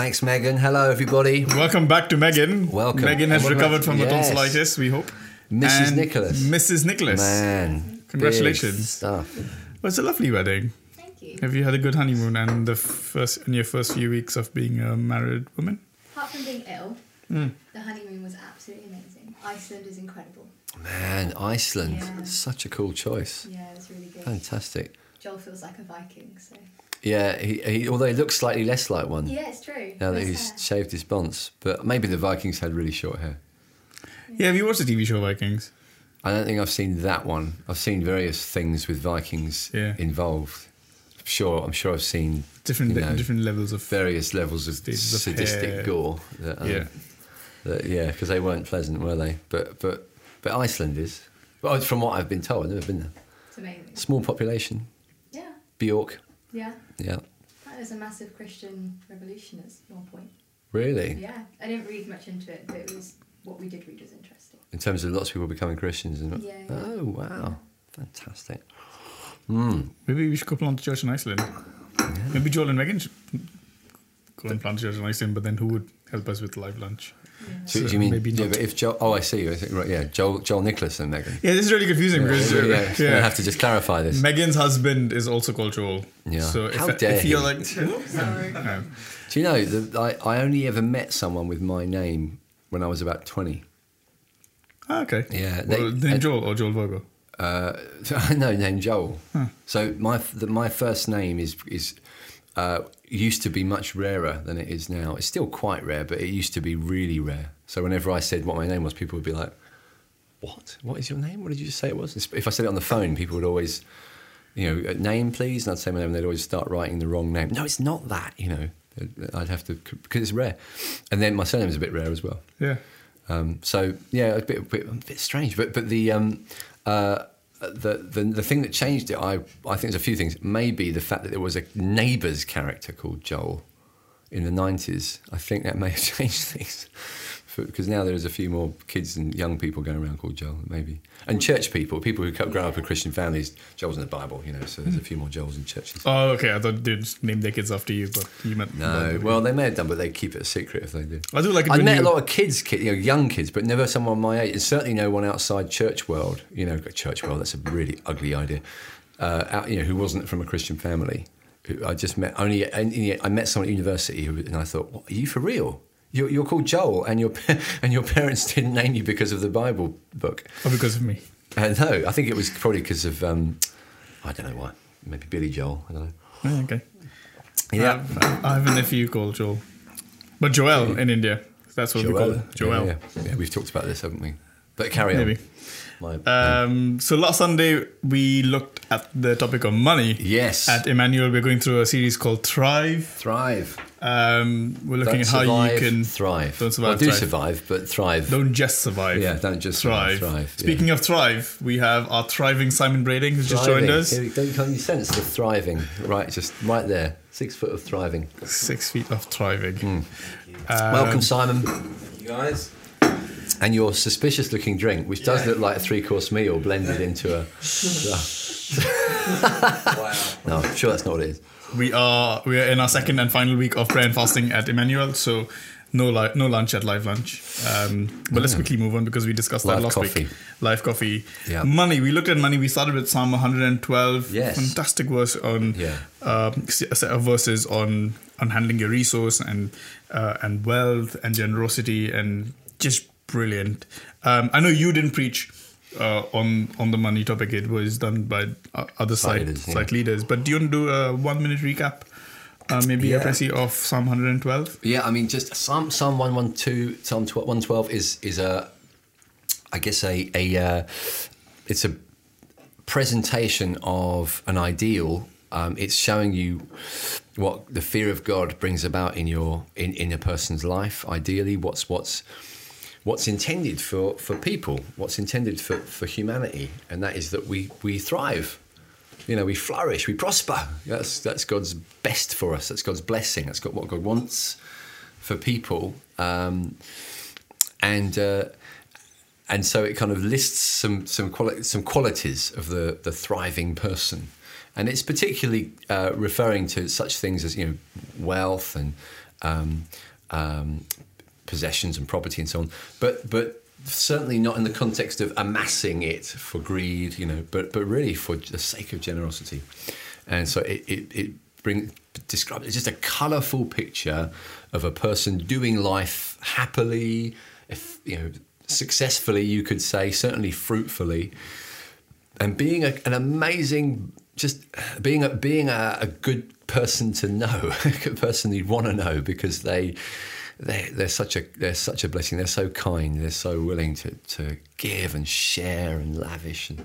Thanks, Megan. Hello, everybody. Welcome back to Megan. Welcome. Megan has recovered from Yes. the tonsillitis, we hope. Mrs. And Nicholas. Mrs. Nicholas. Man. Congratulations. big Stuff. Well, it's a lovely wedding. Thank you. Have you had a good honeymoon and the first in your first few weeks of being a married woman? Apart from being ill, Mm. the honeymoon was absolutely amazing. Iceland is incredible. Man, Iceland. Yeah. Such a cool choice. Yeah, it was really good. Fantastic. Joel feels like a Viking, so. Yeah, he, he, although he looks slightly less like one Yeah, it's true. now that he's hair. shaved his bonds. But maybe the Vikings had really short hair. Yeah, have you watched the TV show Vikings? I don't think I've seen that one. I've seen various things with Vikings Yeah. involved. I'm sure, I'm sure I've seen Different you know, different levels of various levels of Stages of sadistic gore. That, um, Yeah. that- yeah, because they weren't pleasant, were they? But but but Iceland is. Well, from what I've been told, I've never been there. It's amazing. Small population. Yeah, Bjork. Yeah. Yeah. That was a massive Christian revolution at one point. Really? Yeah, I didn't read much into it, but it was what we did read was interesting. In terms of lots of people becoming Christians. And, Yeah. Oh wow, fantastic. Mm. Maybe we should go plant a church in Iceland. Maybe Joel and Megan should go and plant a church in Iceland, but then who would help us with live lunch? Yeah. So, So do you mean maybe yeah, not. but if Joel? Oh, I see. Right, yeah, Joel, Joel Nicholas and Megan. Yeah, this is really confusing because yeah, uh, yeah, yeah. I have to just clarify this. Megan's husband is also called Joel. Yeah. So if, How if dare you're he. like, Sorry. No. Do you know that I, I only ever met someone with my name when I was about twenty. Ah, okay. Yeah, they- Well, then and- Joel or Joel Virgo. Uh, no, named Joel. So my the, my first name is is uh, used to be much rarer than it is now. It's still quite rare, but it used to be really rare. So whenever I said what my name was, people would be like, "What? What is your name? What did you just say it was?" If I said it on the phone, people would always, you know, "Uh, name please, and I'd say my name, and they'd always start writing the wrong name. No, it's not that. You know, I'd have to because it's rare, and then my surname is a bit rare as well. Yeah. Um, so yeah, a bit, a bit, a bit strange, but but the, um, uh, the the the thing that changed it, I I think there's a few things. Maybe the fact that there was a neighbours character called Joel in the '90s. I think that may have changed things because now there's a few more kids and young people going around called Joel, maybe, and church people, people who grow up in Christian families. Joel's in the Bible, you know, so there's a few more Joels in churches. Oh, okay. I thought they'd just name their kids after you, but you meant No, well, they may have done, but they keep it a secret if they do. I do like I met you- a lot of kids, kid, you know, young kids, but never someone my age, and certainly no one outside church world. You know, church world. That's a really ugly idea. Uh, out, you know, who wasn't from a Christian family. I just met only. I met someone at university, who, and I thought, what, "Are you for real? You're, you're called Joel, and your and your parents didn't name you because of the Bible book." Oh, because of me. Uh, no, I think it was probably because of um, I don't know why. Maybe Billy Joel. I don't know. Oh, okay. Yeah. I have, I have a nephew called Joel, but Joel in India. That's what we call it. Joel. Yeah, yeah. Yeah, we've talked about this, haven't we? But carry Maybe. on. My, Um, so last Sunday we looked at the topic of money. yes. At Emmanuel, we're going through a series called Thrive. thrive. Um, we're looking Don't at how survive, you can thrive. Don't survive, Well, do thrive. survive, but thrive. Don't just survive. Yeah, don't just thrive. survive, thrive, yeah. Speaking of thrive, we have our thriving Simon Brading who's just joined us. Here, don't, can you sense the thriving? Right, just right there. Six foot of thriving. Six feet of thriving. Hmm. Um, Welcome, Simon. You guys? And your suspicious looking drink, which does look like a three course meal blended into a. Wow. No, I'm sure that's not what it is. We are we are in our second and final week of prayer and fasting at Emmanuel, so no li- no lunch at live lunch. Um, but let's quickly move on because we discussed that last coffee. week. Live coffee. Yeah. Money. We looked at money. We started with Psalm 112. Yes. Fantastic verse on Yeah. um, a set of verses on on handling your resource and uh, and wealth and generosity and just brilliant. Um, I know you didn't preach. Uh, on on the money topic, it was done by uh, other Site site leaders, yeah. site leaders. But do you want to do a one minute recap, uh, maybe, Yeah. Apresi, of Psalm 112? Yeah, I mean, just Psalm Psalm one one two, Psalm one twelve is is a, I guess a a, uh, it's a presentation of an ideal. Um, it's showing you what the fear of God brings about in your in, in a person's life. Ideally, what's what's what's intended for, for people, what's intended for, for humanity, and that is that we we thrive. You know, we flourish, we prosper. That's that's God's best for us. That's God's blessing. That's got what God wants for people. Um, and uh, and so it kind of lists some some quali- some qualities of the the thriving person, and it's particularly uh, referring to such things as you know wealth and um, um, possessions and property and so on. But but certainly not in the context of amassing it for greed, you know, but but really for the sake of generosity. And so it it, it brings describes it's just a colourful picture of a person doing life happily, if you know, successfully, you could say, certainly fruitfully, and being a, an amazing, just being a being a, a good person to know, a good person you'd want to know because they they they're such a they're such a blessing. They're so kind. They're so willing to to give and share and lavish and.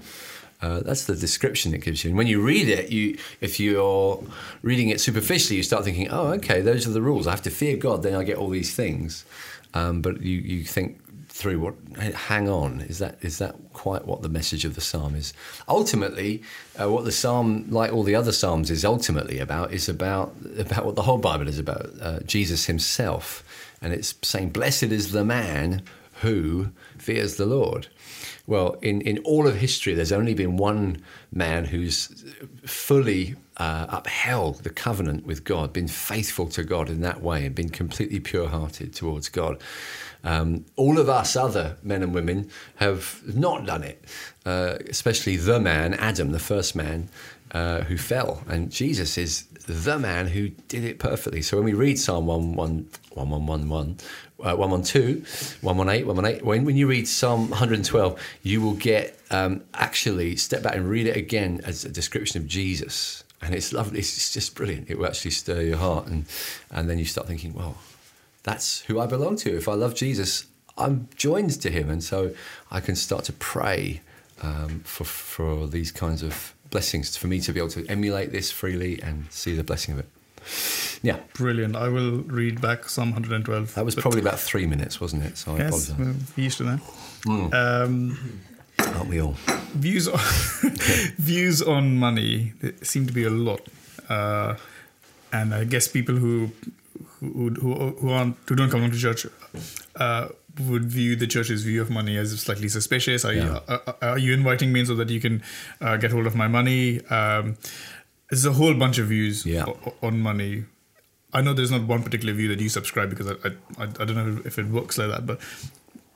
Uh, that's the description it gives you. And when you read it, you if you're reading it superficially, you start thinking, "Oh, okay, those are the rules. I have to fear God, then I get all these things." Um, but you, you think through what hang on is that is that quite what the message of the psalm is ultimately uh, what the psalm like all the other psalms is ultimately about is about about what the whole bible is about uh, jesus himself and it's saying blessed is the man who fears the lord well in in all of history there's only been one man who's fully uh, upheld the covenant with God, been faithful to God in that way, and been completely pure hearted towards God. Um, all of us other men and women have not done it, uh, especially the man, Adam, the first man. Uh, who fell, and Jesus is the man who did it perfectly. So when we read Psalm 1111, uh, 112, 118, 118, when, when you read Psalm 112, you will get um, actually step back and read it again as a description of Jesus and it's lovely. It's just brilliant. It will actually stir your heart, and and then you start thinking, well, that's who I belong to. If I love Jesus, I'm joined to Him, and so I can start to pray um, for for these kinds of blessings for me to be able to emulate this freely and see the blessing of it. Yeah, brilliant. I will read back Psalm 112. That was probably about three minutes, wasn't it? So I yes, apologize. We're used to that. Mm. Um, Aren't we all? Views on, views on money seem to be a lot, uh, and I guess people who who who, who aren't who don't come to church uh, would view the church's view of money as slightly suspicious. Are, yeah. you, uh, are, are, you inviting me so that you can uh, get hold of my money? Um, there's a whole bunch of views yeah. on money. I know there's not one particular view that you subscribe because I, I, I don't know if it works like that, but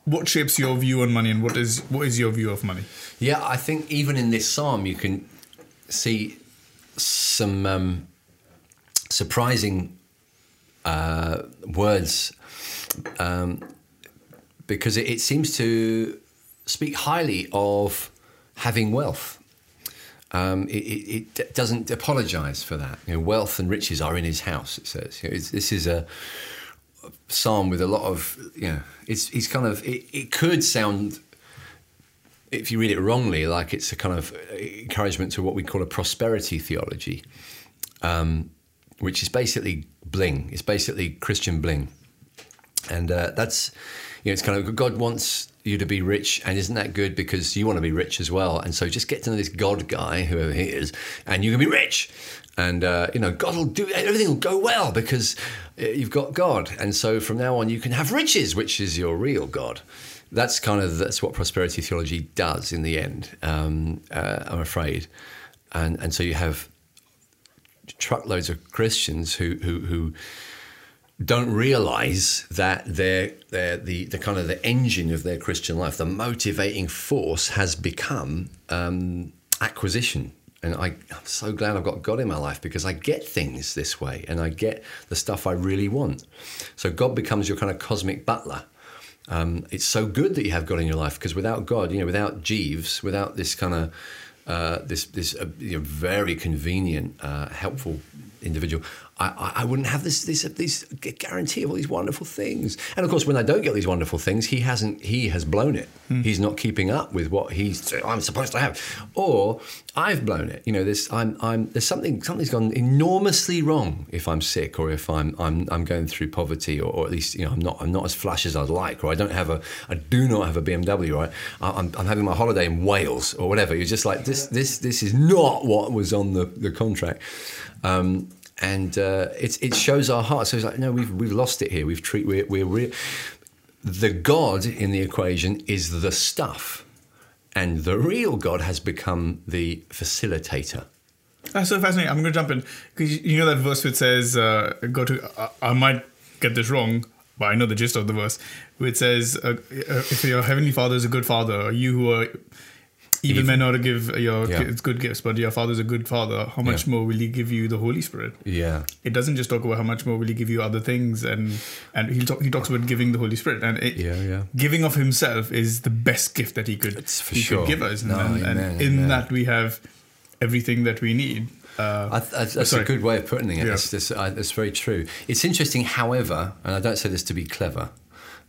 what shapes your view on money and what is what is your view of money yeah i think even in this psalm you can see some um, surprising uh, words um, because it, it, seems to speak highly of having wealth um, it, it, it, doesn't apologize for that. You know, wealth and riches are in his house. It says you know, this is a psalm with a lot of you know it's it's kind of it, it could sound if you read it wrongly like it's a kind of encouragement to what we call a prosperity theology um, which is basically bling it's basically christian bling and uh, that's you know it's kind of god wants you to be rich and isn't that good because you want to be rich as well and so just get to know this god guy whoever he is and you can be rich and uh, you know God will do everything will go well because uh, you've got God, and so from now on you can have riches, which is your real God. That's kind of that's what prosperity theology does in the end. Um, uh, I'm afraid, and and so you have truckloads of Christians who who, who don't realize that they're, they're the, the kind of the engine of their Christian life, the motivating force has become um, acquisition and I, am so glad I've got God in my life because I get things this way and I get the stuff I really want. So God becomes your kind of cosmic butler. Um, it's so good that you have God in your life because without God, you know, without Jeeves, without this kind of uh, this this uh, you know, very convenient, uh, helpful individual, I, I wouldn't have this this this guarantee of all these wonderful things. And of course, when I don't get these wonderful things, he hasn't he has blown it. Mm. He's not keeping up with what he's I'm supposed to have, or I've blown it. You know, this I'm I'm there's something something's gone enormously wrong if I'm sick or if I'm I'm I'm going through poverty or, or at least you know I'm not I'm not as flush as I'd like or I don't have a I do not have a BMW right. I'm, I'm having my holiday in Wales or whatever. You're just like this this this is not what was on the the contract. Um, and uh, it, it shows our heart. So it's like, no, we've, we've lost it here. We've treat, we're, we're re- the God in the equation is the stuff, and the real God has become the facilitator. That's so fascinating. I'm going to jump in because you know that verse which says, uh, "Go to." I might get this wrong, but I know the gist of the verse, which says, uh, uh, "If your heavenly Father is a good Father, you who are evil Evil. men ought to give your Yeah. kids good gifts, but your father's a good Father. How much Yeah. more will He give you the Holy Spirit?" Yeah. It doesn't just talk about how much more will He give you other things, and and he talk, he talks about giving the Holy Spirit, and it, Yeah, yeah. giving of Himself is the best gift that He could for He sure. could give us, No, and, and in amen. that we have everything that we need. Uh, I, that's that's sorry. a good way of putting it. Yeah. It's, it's, uh, it's very true. It's interesting, however, and I don't say this to be clever.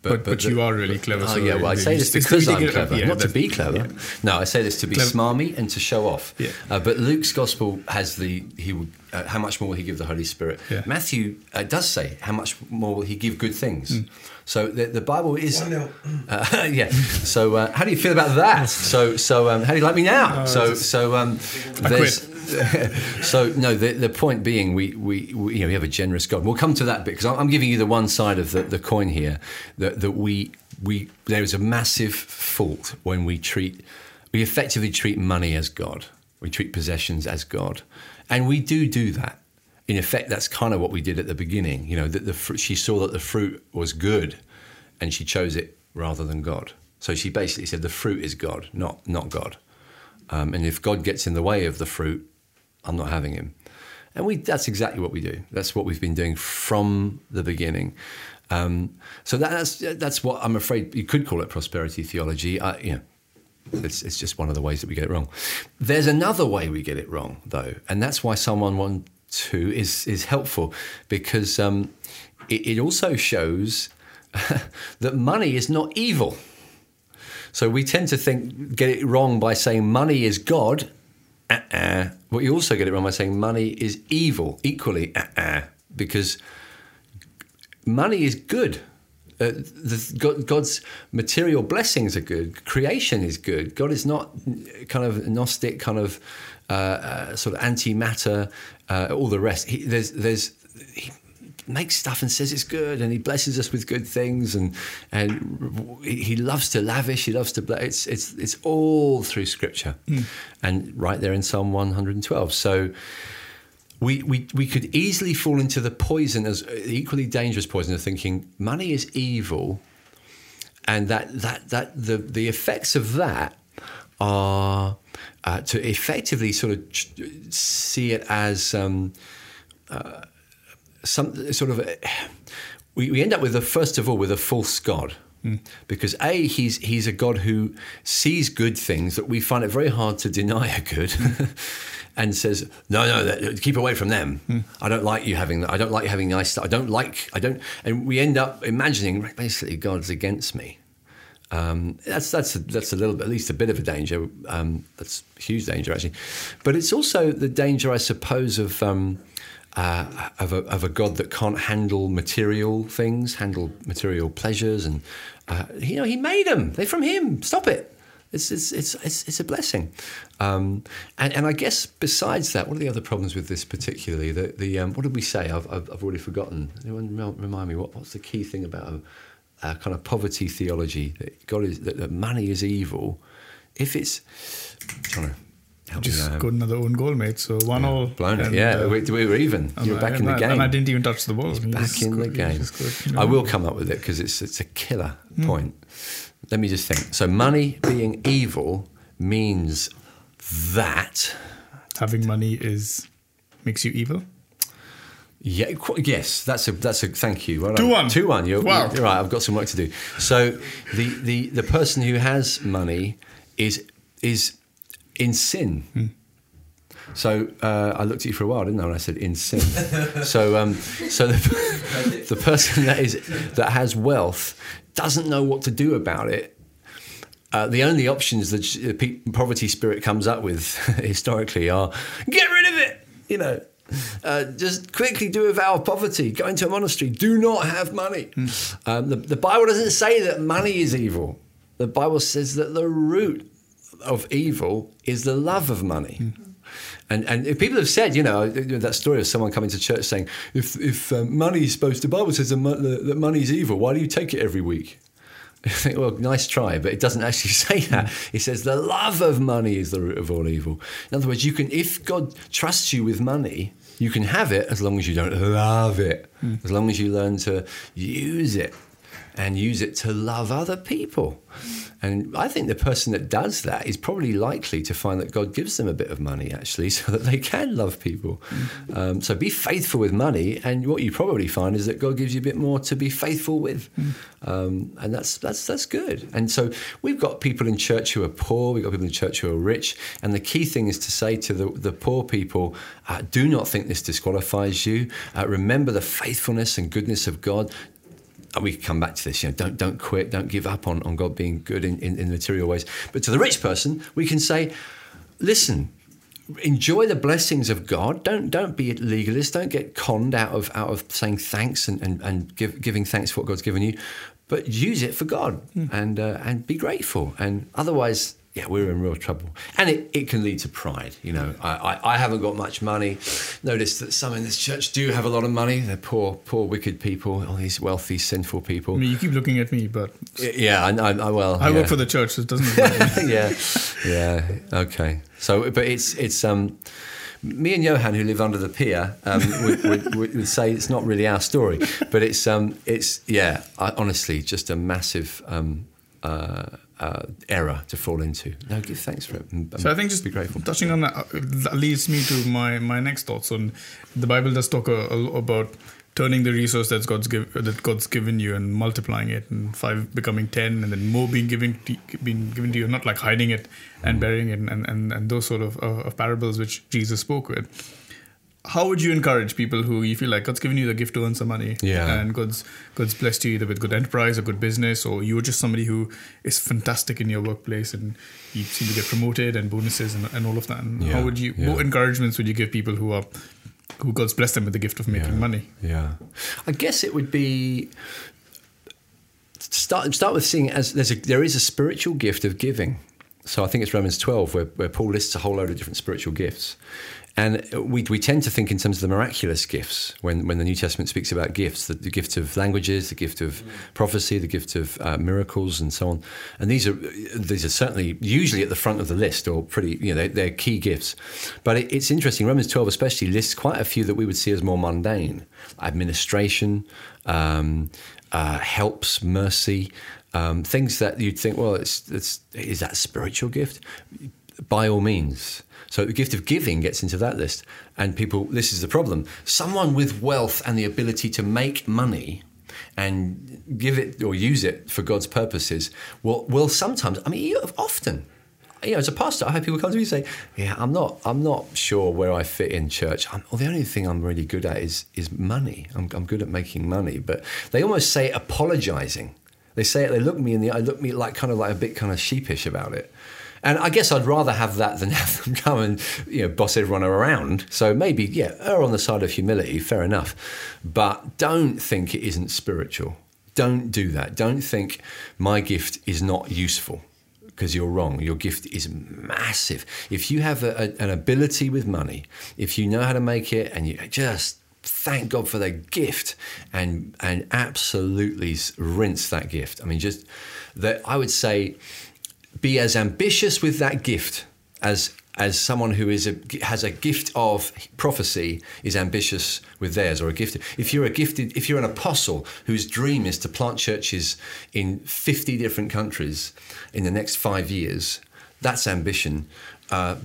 But- but you are really clever, Oh so yeah, well, I it's- say this it's because I'm clever, yeah, not to be clever. No, I say this to be Clever. smarmy and to show off. Yeah. Uh, but Luke's gospel has the he will. Uh, how much more will he give the Holy Spirit? Yeah. Matthew uh, does say how much more will he give good things. Hmm. So the, the Bible is. Uh, yeah. So uh, how do you feel about that? So so um, how do you like me now? so so um, I there's. so no, the, the point being, we, we, we you know we have a generous God. We'll come to that bit because I'm giving you the one side of the, the coin here that that we we there is a massive fault when we treat we effectively treat money as God. We treat possessions as God, and we do do that. In effect, that's kind of what we did at the beginning. You know, that the she saw that the fruit was good, and she chose it rather than God. So she basically said the fruit is God, not not God. Um, and if God gets in the way of the fruit, I'm not having him. And we, that's exactly what we do. That's what we've been doing from the beginning. Um, so that's, that's what I'm afraid you could call it prosperity theology. I, you know, it's, it's just one of the ways that we get it wrong. There's another way we get it wrong, though, and that's why someone one 112 is, is helpful because um, it, it also shows that money is not evil. So we tend to think get it wrong by saying money is God. Uh-uh. But you also get it wrong by saying money is evil equally. Uh-uh. Because money is good. Uh, the, God, God's material blessings are good. Creation is good. God is not kind of gnostic, kind of uh, uh, sort of antimatter. Uh, all the rest. He, there's, there's, he makes stuff and says it's good, and he blesses us with good things, and and he loves to lavish. He loves to bless. It's it's it's all through Scripture, and right there in Psalm 112. So we, we, we could easily fall into the poison as equally dangerous poison of thinking money is evil and that, that, that the, the effects of that are uh, to effectively sort of see it as um, uh, some sort of we, we end up with a first of all with a false god. Because a he's he's a god who sees good things that we find it very hard to deny are good and says no no that, keep away from them. I don't like you having that i don't like you having nice stuff i don't like i don't and we end up imagining basically god's against me. Um, that's that's a, that's a little bit, at least a bit of a danger. Um, that's a huge danger actually, but it's also the danger, I suppose, of um, uh, of, a, of a God that can't handle material things, handle material pleasures, and uh, you know He made them. They're from Him. Stop it. It's it's it's it's, it's a blessing. Um, and and I guess besides that, what are the other problems with this particularly? The the um, what did we say? I've I've, I've already forgotten. Anyone remind me what what's the key thing about a, a kind of poverty theology that God is that, that money is evil. If it's I'm trying to just out. got another own goal, mate. So one all. Blown it, yeah. uh, we, we were even. You're I- back in the game. And I didn't even touch the ball. You back in the scored- you game. scored, you know. I will come up with it because it's it's a killer Hmm. point. Let me just think. So money being evil means that Having money is makes you evil. yeah qu- yes that's a that's a thank you well Two one. two one you're, Wow. you're right I've got some work to do. So the the the person who has money is is in sin. Hmm. So uh, I looked at you for a while, didn't I? And I said in sin. so um, so the, the person that is that has wealth doesn't know what to do about it. Uh, the only options that poverty spirit comes up with historically are get rid of it. You know, uh, just quickly do a vow of poverty. Go into a monastery. Do not have money. Um, the, the Bible doesn't say that money is evil. The Bible says that the root of evil is the love of money. And and if people have said, you know, that story of someone coming to church saying, if if um, money is supposed to, the Bible says that, money is evil. Why do you take it every week? I think, well, nice try, but it doesn't actually say that. It says the love of money is the root of all evil. In other words, you can, if God trusts you with money, You can have it as long as you don't love it, as long as you learn to use it and use it to love other people. And I think the person that does that is probably likely to find that God gives them a bit of money actually, so that they can love people. Um, so be faithful with money, and what you probably find is that God gives you a bit more to be faithful with, um, and that's that's that's good. And so we've got people in church who are poor, we've got people in church who are rich, and the key thing is to say to the, the poor people, uh, do not think this disqualifies you. Uh, remember the faithfulness and goodness of God and we can come back to this, you know, don't don't quit, don't give up on, on God being good in, in, in material ways. But to the rich person, we can say, listen, enjoy the blessings of God. Don't don't be a legalist. Don't get conned out of out of saying thanks and, and, and give, giving thanks for what God's given you. But use it for God and uh, and be grateful. And otherwise, yeah, we're in real trouble. And it, it can lead to pride. You know, I, I, I haven't got much money. Notice that some in this church do have a lot of money. They're poor, poor, wicked people, all these wealthy, sinful people. I mean, you keep looking at me, but Yeah, I, I, I well, I yeah. work for the church, so it doesn't matter. yeah, yeah, okay. So, but it's it's um, me and Johan who live under the pier um, would, would, would, would say it's not really our story, but it's um, it's yeah, honestly, just a massive um, uh, uh, error to fall into. No, give thanks for it. and- So I think just be grateful. touching on that, uh, that leads me to my, my next thoughts on the Bible does talk a, a about turning the resource that's God's give, that God's given you and multiplying it, and five becoming ten, and then more being given to, being given to you, not like hiding it and Mm. burying it, and, and, and those sort of, of, of parables which Jesus spoke with. How would you encourage people who you feel like God's given you the gift to earn some money, Yeah. and God's God's blessed you either with good enterprise or good business, or you're just somebody who is fantastic in your workplace and you seem to get promoted and bonuses and, and all of that. And Yeah, how would you? yeah. What encouragements would you give people who are who God's blessed them with the gift of making Yeah. money? Yeah, I guess it would be start start with seeing as there's a there is a spiritual gift of giving. So I think it's Romans 12 where, where Paul lists a whole load of different spiritual gifts. And we, we tend to think in terms of the miraculous gifts when, when the New Testament speaks about gifts the, the gift of languages, the gift of prophecy, the gift of uh, miracles, and so on. And these are these are certainly usually at the front of the list, or pretty you know they're, they're key gifts. But it, it's interesting. Romans 12 especially lists quite a few that we would see as more mundane: administration, um, uh, helps, mercy, um, things that you'd think, well, it's, it's is that a spiritual gift? By all means. So the gift of giving gets into that list. And people, this is the problem. Someone with wealth and the ability to make money and give it or use it for God's purposes will, will sometimes, I mean, often, you know, as a pastor, I have people come to me and say, "Yeah, I'm not, I'm not sure where I fit in church. I'm, well, the only thing I'm really good at is is money. I'm, I'm good at making money." But they almost say apologizing. They say it. They look me in the eye, look me like kind of like a bit kind of sheepish about it. And I guess I'd rather have that than have them come and you know boss everyone around. So maybe yeah, err on the side of humility, fair enough. But don't think it isn't spiritual. Don't do that. Don't think my gift is not useful because you're wrong. Your gift is massive. If you have a, a- an ability with money, if you know how to make it, and you just thank God for the gift, and and absolutely rinse that gift. I mean, just that I would say, be as ambitious with that gift as as someone who is a, has a gift of prophecy is ambitious with theirs or a gift. If you're a gifted if you're an apostle whose dream is to plant churches in 50 different countries in the next five years that's ambition. Uh,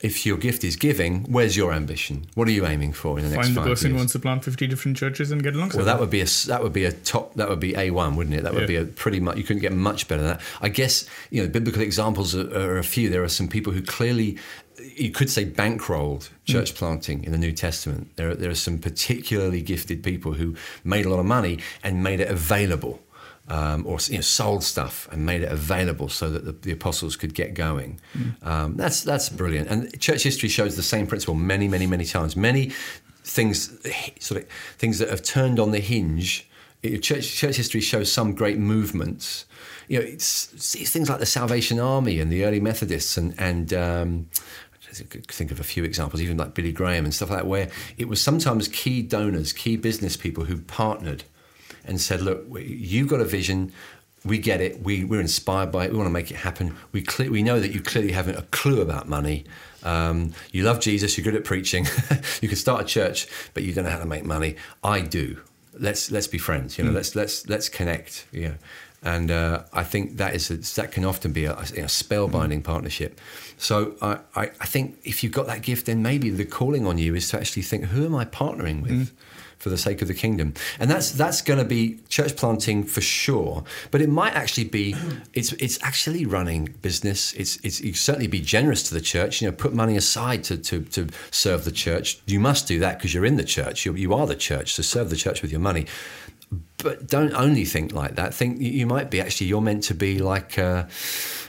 if your gift is giving where's your ambition what are you aiming for in the next Find the person who wants to plant fifty different churches and get along. well, that would be a that would be a top that would be a one, wouldn't it? That would Yeah. be a pretty much you couldn't get much better than that. I guess you know biblical examples are, are a few. There are some people who clearly you could say bankrolled church mm. planting in the New Testament. There are, there are some particularly gifted people who made a lot of money and made it available. Um, or you know, sold stuff and made it available so that the, the apostles could get going. Um, that's that's brilliant. And church history shows the same principle many, many, many times. Many things, sort of things that have turned on the hinge. Church, church history shows some great movements. You know, it's, it's things like the Salvation Army and the early Methodists and and. Um, I could think of a few examples, even like Billy Graham and stuff like that, where it was sometimes key donors, key business people who partnered and said, "Look, you've got a vision. we get it. We we're inspired by it. We want to make it happen. We cle- we know that you clearly haven't a clue about money. Um, you love Jesus. You're good at preaching. you can start a church, but you don't know how to make money. I do. Let's let's be friends. You know, let's let's let's connect. Yeah, and uh, I think that is a, that can often be a, a spellbinding partnership. So I, I I think if you've got that gift, then maybe the calling on you is to actually think, who am I partnering with? For the sake of the kingdom. And that's that's going to be church planting for sure. But it might actually be it's it's actually running business. It's it's you certainly be generous to the church. You know, put money aside to to, to serve the church. You must do that because you're in the church. You, you are the church. So serve the church with your money. But don't only think like that. Think you might be actually you're meant to be like a,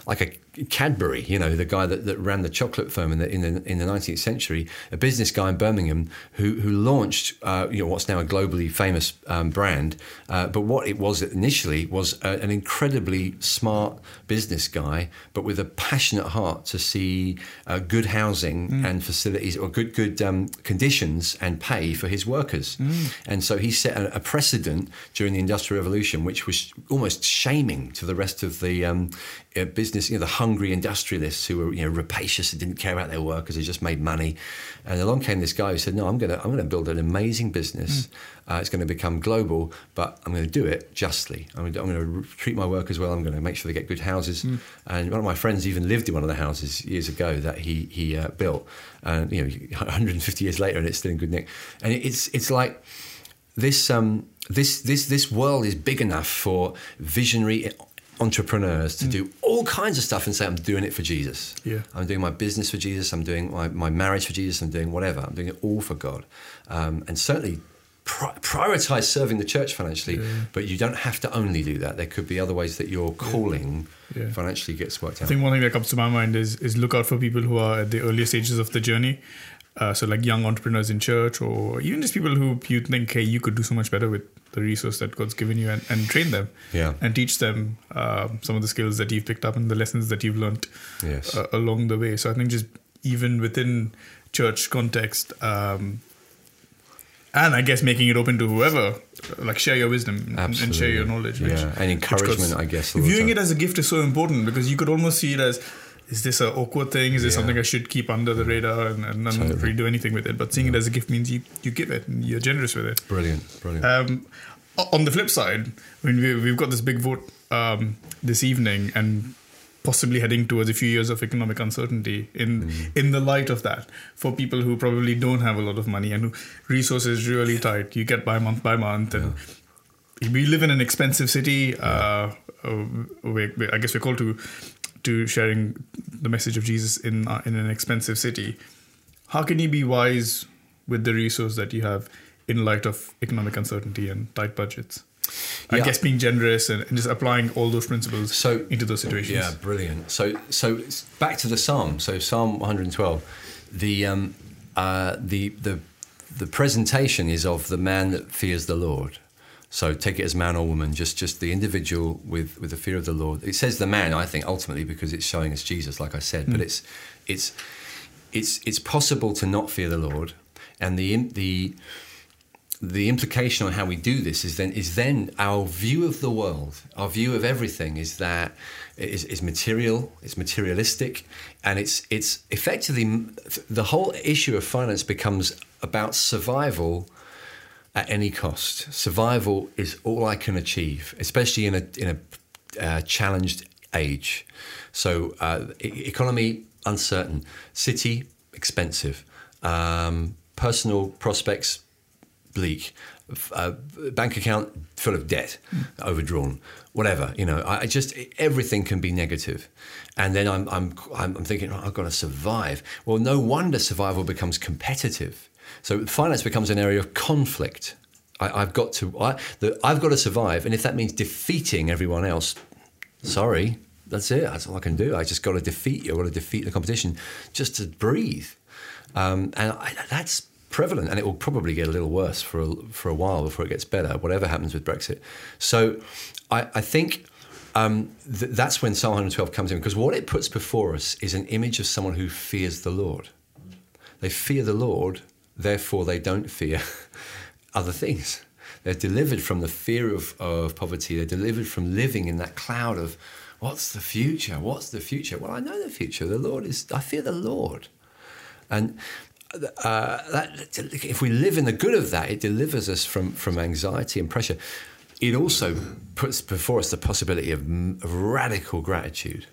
like a Cadbury, you know, the guy that, that ran the chocolate firm in the, in the in the 19th century, a business guy in Birmingham who who launched uh, you know what's now a globally famous um, brand. Uh, but what it was initially was a, an incredibly smart business guy, but with a passionate heart to see uh, good housing and facilities or good good um, conditions and pay for his workers. And so he set a, a precedent during the Industrial Revolution, which was almost shaming to the rest of the um, uh, business, you know, the hungry industrialists who were, you know, rapacious and didn't care about their workers, they just made money. And along came this guy who said, "No, I'm going to, I'm going to build an amazing business. Uh, it's going to become global, but I'm going to do it justly. I'm going, to, I'm going to treat my workers well. I'm going to make sure they get good houses." And one of my friends even lived in one of the houses years ago that he he uh, built, and you know, 150 years later, and it's still in good nick. And it's it's like this um, this this this world is big enough for visionary entrepreneurs to do all kinds of stuff and say I'm doing it for Jesus. Yeah. I'm doing my business for Jesus. I'm doing my, my marriage for Jesus. I'm doing whatever. I'm doing it all for God, um, and certainly. pri- Prioritize serving the church financially, but you don't have to only do that. There could be other ways that your calling Yeah. financially gets worked out. I think one thing that comes to my mind is is look out for people who are at the earlier stages of the journey. Uh, so like young entrepreneurs in church, or even just people who you think, hey, you could do so much better with the resource that God's given you, and, and train them, Yeah. and teach them um, some of the skills that you've picked up and the lessons that you've learned Yes. uh, along the way. So I think just even within church context, um, and I guess making it open to whoever, like share your wisdom and- and share your Absolutely. knowledge. which- Yeah, and encouragement, I guess, Viewing it as a gift is so important because you could almost see it as. Is this an awkward thing? Is this Yeah. something I should keep under the radar and, and not Totally. really do anything with it? But seeing it as a gift means you, you give it and you're generous with it. Brilliant, brilliant. Um, on the flip side, when we, we've got this big vote um, this evening and possibly heading towards a few years of economic uncertainty in in the light of that for people who probably don't have a lot of money and resources really tight you get by month by month and we live in an expensive city uh, uh, we, we- i guess we're called to to sharing the message of jesus in uh, in an expensive city how can you be wise with the resource that you have in light of economic uncertainty and tight budgets i Yeah. guess being generous and, and just applying all those principles So- into those situations Yeah, brilliant. So, so back to the psalm. So, Psalm 112. The um, uh, the the the presentation is of the man that fears the Lord. So, take it as man or woman, just just the individual with with the fear of the Lord. It says the man, I think, ultimately because it's showing us Jesus, like I said. But mm. it's it's it's it's possible to not fear the Lord, and the the the implication on how we do this is then is then our view of the world, our view of everything is that is, is material, it's materialistic, and it's it's effectively the whole issue of finance becomes about survival at any cost. Survival is all I can achieve, especially in a in a uh, challenged age. So uh, economy uncertain, city expensive, um, personal prospects bleak, uh, bank account full of debt, overdrawn, whatever. You know, I, I just everything can be negative, and then I'm I'm I'm, I'm thinking oh, I've got to survive. Well, no wonder survival becomes competitive. So finance becomes an area of conflict. I, I've got to I, the, I've got to survive, and if that means defeating everyone else, sorry, that's it. That's all I can do. I just got to defeat you. I've got to defeat the competition just to breathe. Um, and I, that's prevalent, and it will probably get a little worse for a, for a while before it gets better. Whatever happens with Brexit, so I, I think um, th- that's when Psalm 112 comes in because what it puts before us is an image of someone who fears the Lord. They fear the Lord, therefore they don't fear other things. They're delivered from the fear of, of poverty. They're delivered from living in that cloud of what's the future? What's the future? Well, I know the future. The Lord is, I fear the Lord. And uh, that, if we live in the good of that, it delivers us from, from anxiety and pressure. It also puts before us the possibility of, of radical gratitude.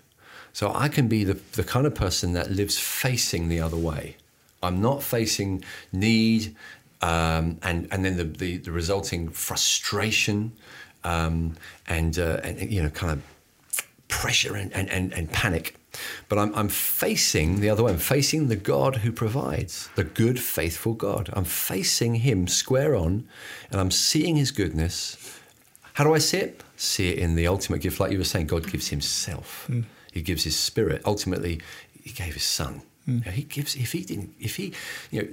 So I can be the, the kind of person that lives facing the other way. I'm not facing need um, and, and then the, the, the resulting frustration um, and, uh, and, you know, kind of pressure and, and, and, and panic. But I'm, I'm facing the other way. I'm facing the God who provides, the good, faithful God. I'm facing Him square on, and I'm seeing His goodness. How do I see it? See it in the ultimate gift, like you were saying. God gives Himself. Mm. He gives His Spirit. Ultimately, He gave His Son. Mm. he gives. If he didn't, if he, you know,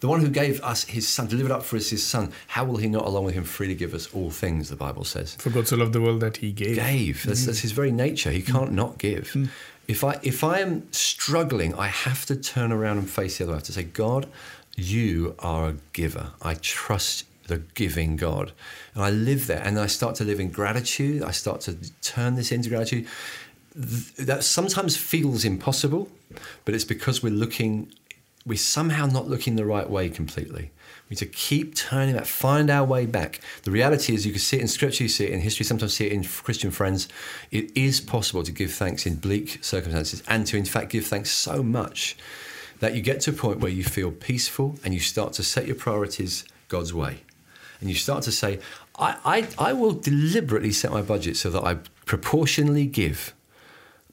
the one who gave us his son, delivered up for us his son, how will he not, along with him, freely give us all things? The Bible says. For God so loved the world that he gave. Gave. That's, mm. that's his very nature. He can't not give. Mm. If I if I am struggling, I have to turn around and face the other. I have to say, God, you are a giver. I trust the giving God, and I live there. And I start to live in gratitude. I start to turn this into gratitude that sometimes feels impossible, but it's because we're looking, we're somehow not looking the right way completely. We need to keep turning back, find our way back. The reality is, you can see it in scripture, you see it in history, sometimes see it in Christian friends. It is possible to give thanks in bleak circumstances and to, in fact, give thanks so much that you get to a point where you feel peaceful and you start to set your priorities God's way. And you start to say, I, I, I will deliberately set my budget so that I proportionally give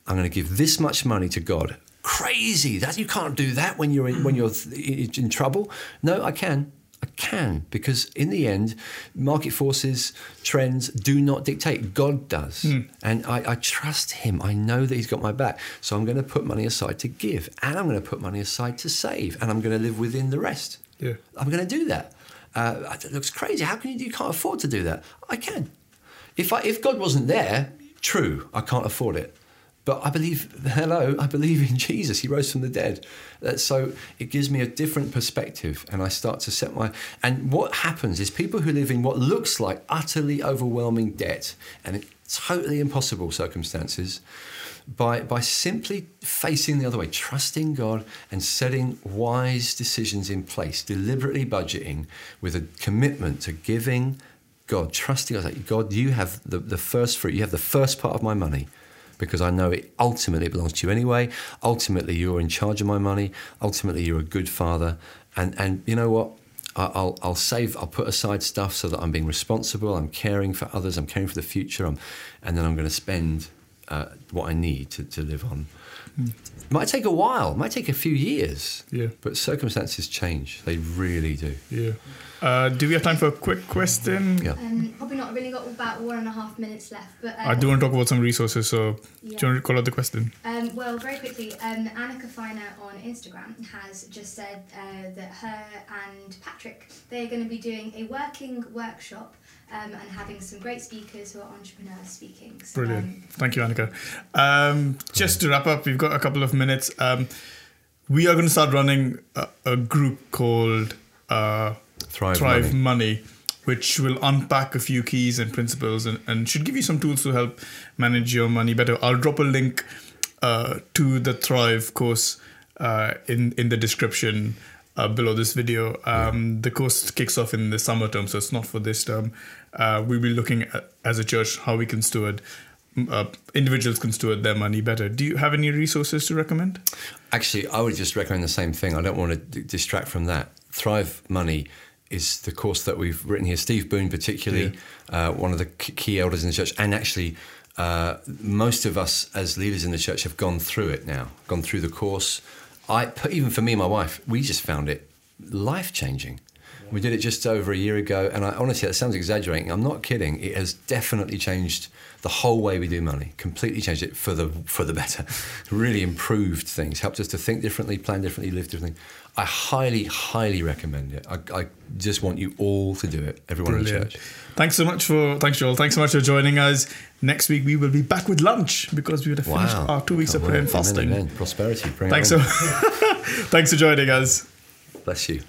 I'm going to give this much money to God. Crazy! That you can't do that when you're in, when you're in trouble. No, I can. I can because in the end, market forces, trends do not dictate. God does, mm. and I, I, trust Him. I know that He's got my back, so I'm going to put money aside to give, and I'm going to put money aside to save, and I'm going to live within the rest. Yeah, I'm going to do that. Uh, it looks crazy. How can you? You can't afford to do that. I can. If I, if God wasn't there, true, I can't afford it. But I believe, hello, I believe in Jesus. He rose from the dead. Uh, so it gives me a different perspective, and I start to set my. And what happens is people who live in what looks like utterly overwhelming debt and totally impossible circumstances, by, by simply facing the other way, trusting God and setting wise decisions in place, deliberately budgeting with a commitment to giving God, trusting God, God, you have the, the first fruit, you have the first part of my money because I know it ultimately belongs to you anyway. Ultimately, you're in charge of my money. Ultimately, you're a good father. And, and you know what? I'll, I'll save, I'll put aside stuff so that I'm being responsible, I'm caring for others, I'm caring for the future, I'm, and then I'm going to spend uh, what I need to, to live on. Mm. Might take a while, might take a few years. Yeah. But circumstances change. They really do. Yeah. Uh, do we have time for a quick question? Yeah. Um, probably not. really got about one and a half minutes left. But um, I do want to talk about some resources. So yeah. do you want to call out the question? Um, well, very quickly, um, Annika Feiner on Instagram has just said uh, that her and Patrick they're going to be doing a working workshop um, and having some great speakers who are entrepreneurs speaking. So, Brilliant. Um, Thank you, Annika. Um, just to wrap up, we've got a couple of minutes. Um, we are going to start running a, a group called uh, Thrive, Thrive Money. Money. which will unpack a few keys and principles and, and should give you some tools to help manage your money better. I'll drop a link uh, to the Thrive course uh, in in the description uh, below this video. Um, the course kicks off in the summer term, so it's not for this term. Uh, we'll be looking at, as a church how we can steward. Uh, individuals can steward their money better. Do you have any resources to recommend? Actually, I would just recommend the same thing. I don't want to d- distract from that. Thrive Money is the course that we've written here. Steve Boone, particularly, yeah. uh, one of the key elders in the church, and actually, uh, most of us as leaders in the church have gone through it now, gone through the course. I, even for me and my wife, we just found it life changing. We did it just over a year ago, and I, honestly, that sounds exaggerating. I'm not kidding. It has definitely changed the whole way we do money. Completely changed it for the for the better. really improved things. Helped us to think differently, plan differently, live differently. I highly, highly recommend it. I, I just want you all to do it. Everyone Brilliant. in the church. Thanks so much for thanks Joel. Thanks so much for joining us. Next week we will be back with lunch because we would have wow. finished our two weeks of prayer and fasting. Amen, amen. Prosperity. Thanks so. thanks for joining us. Bless you.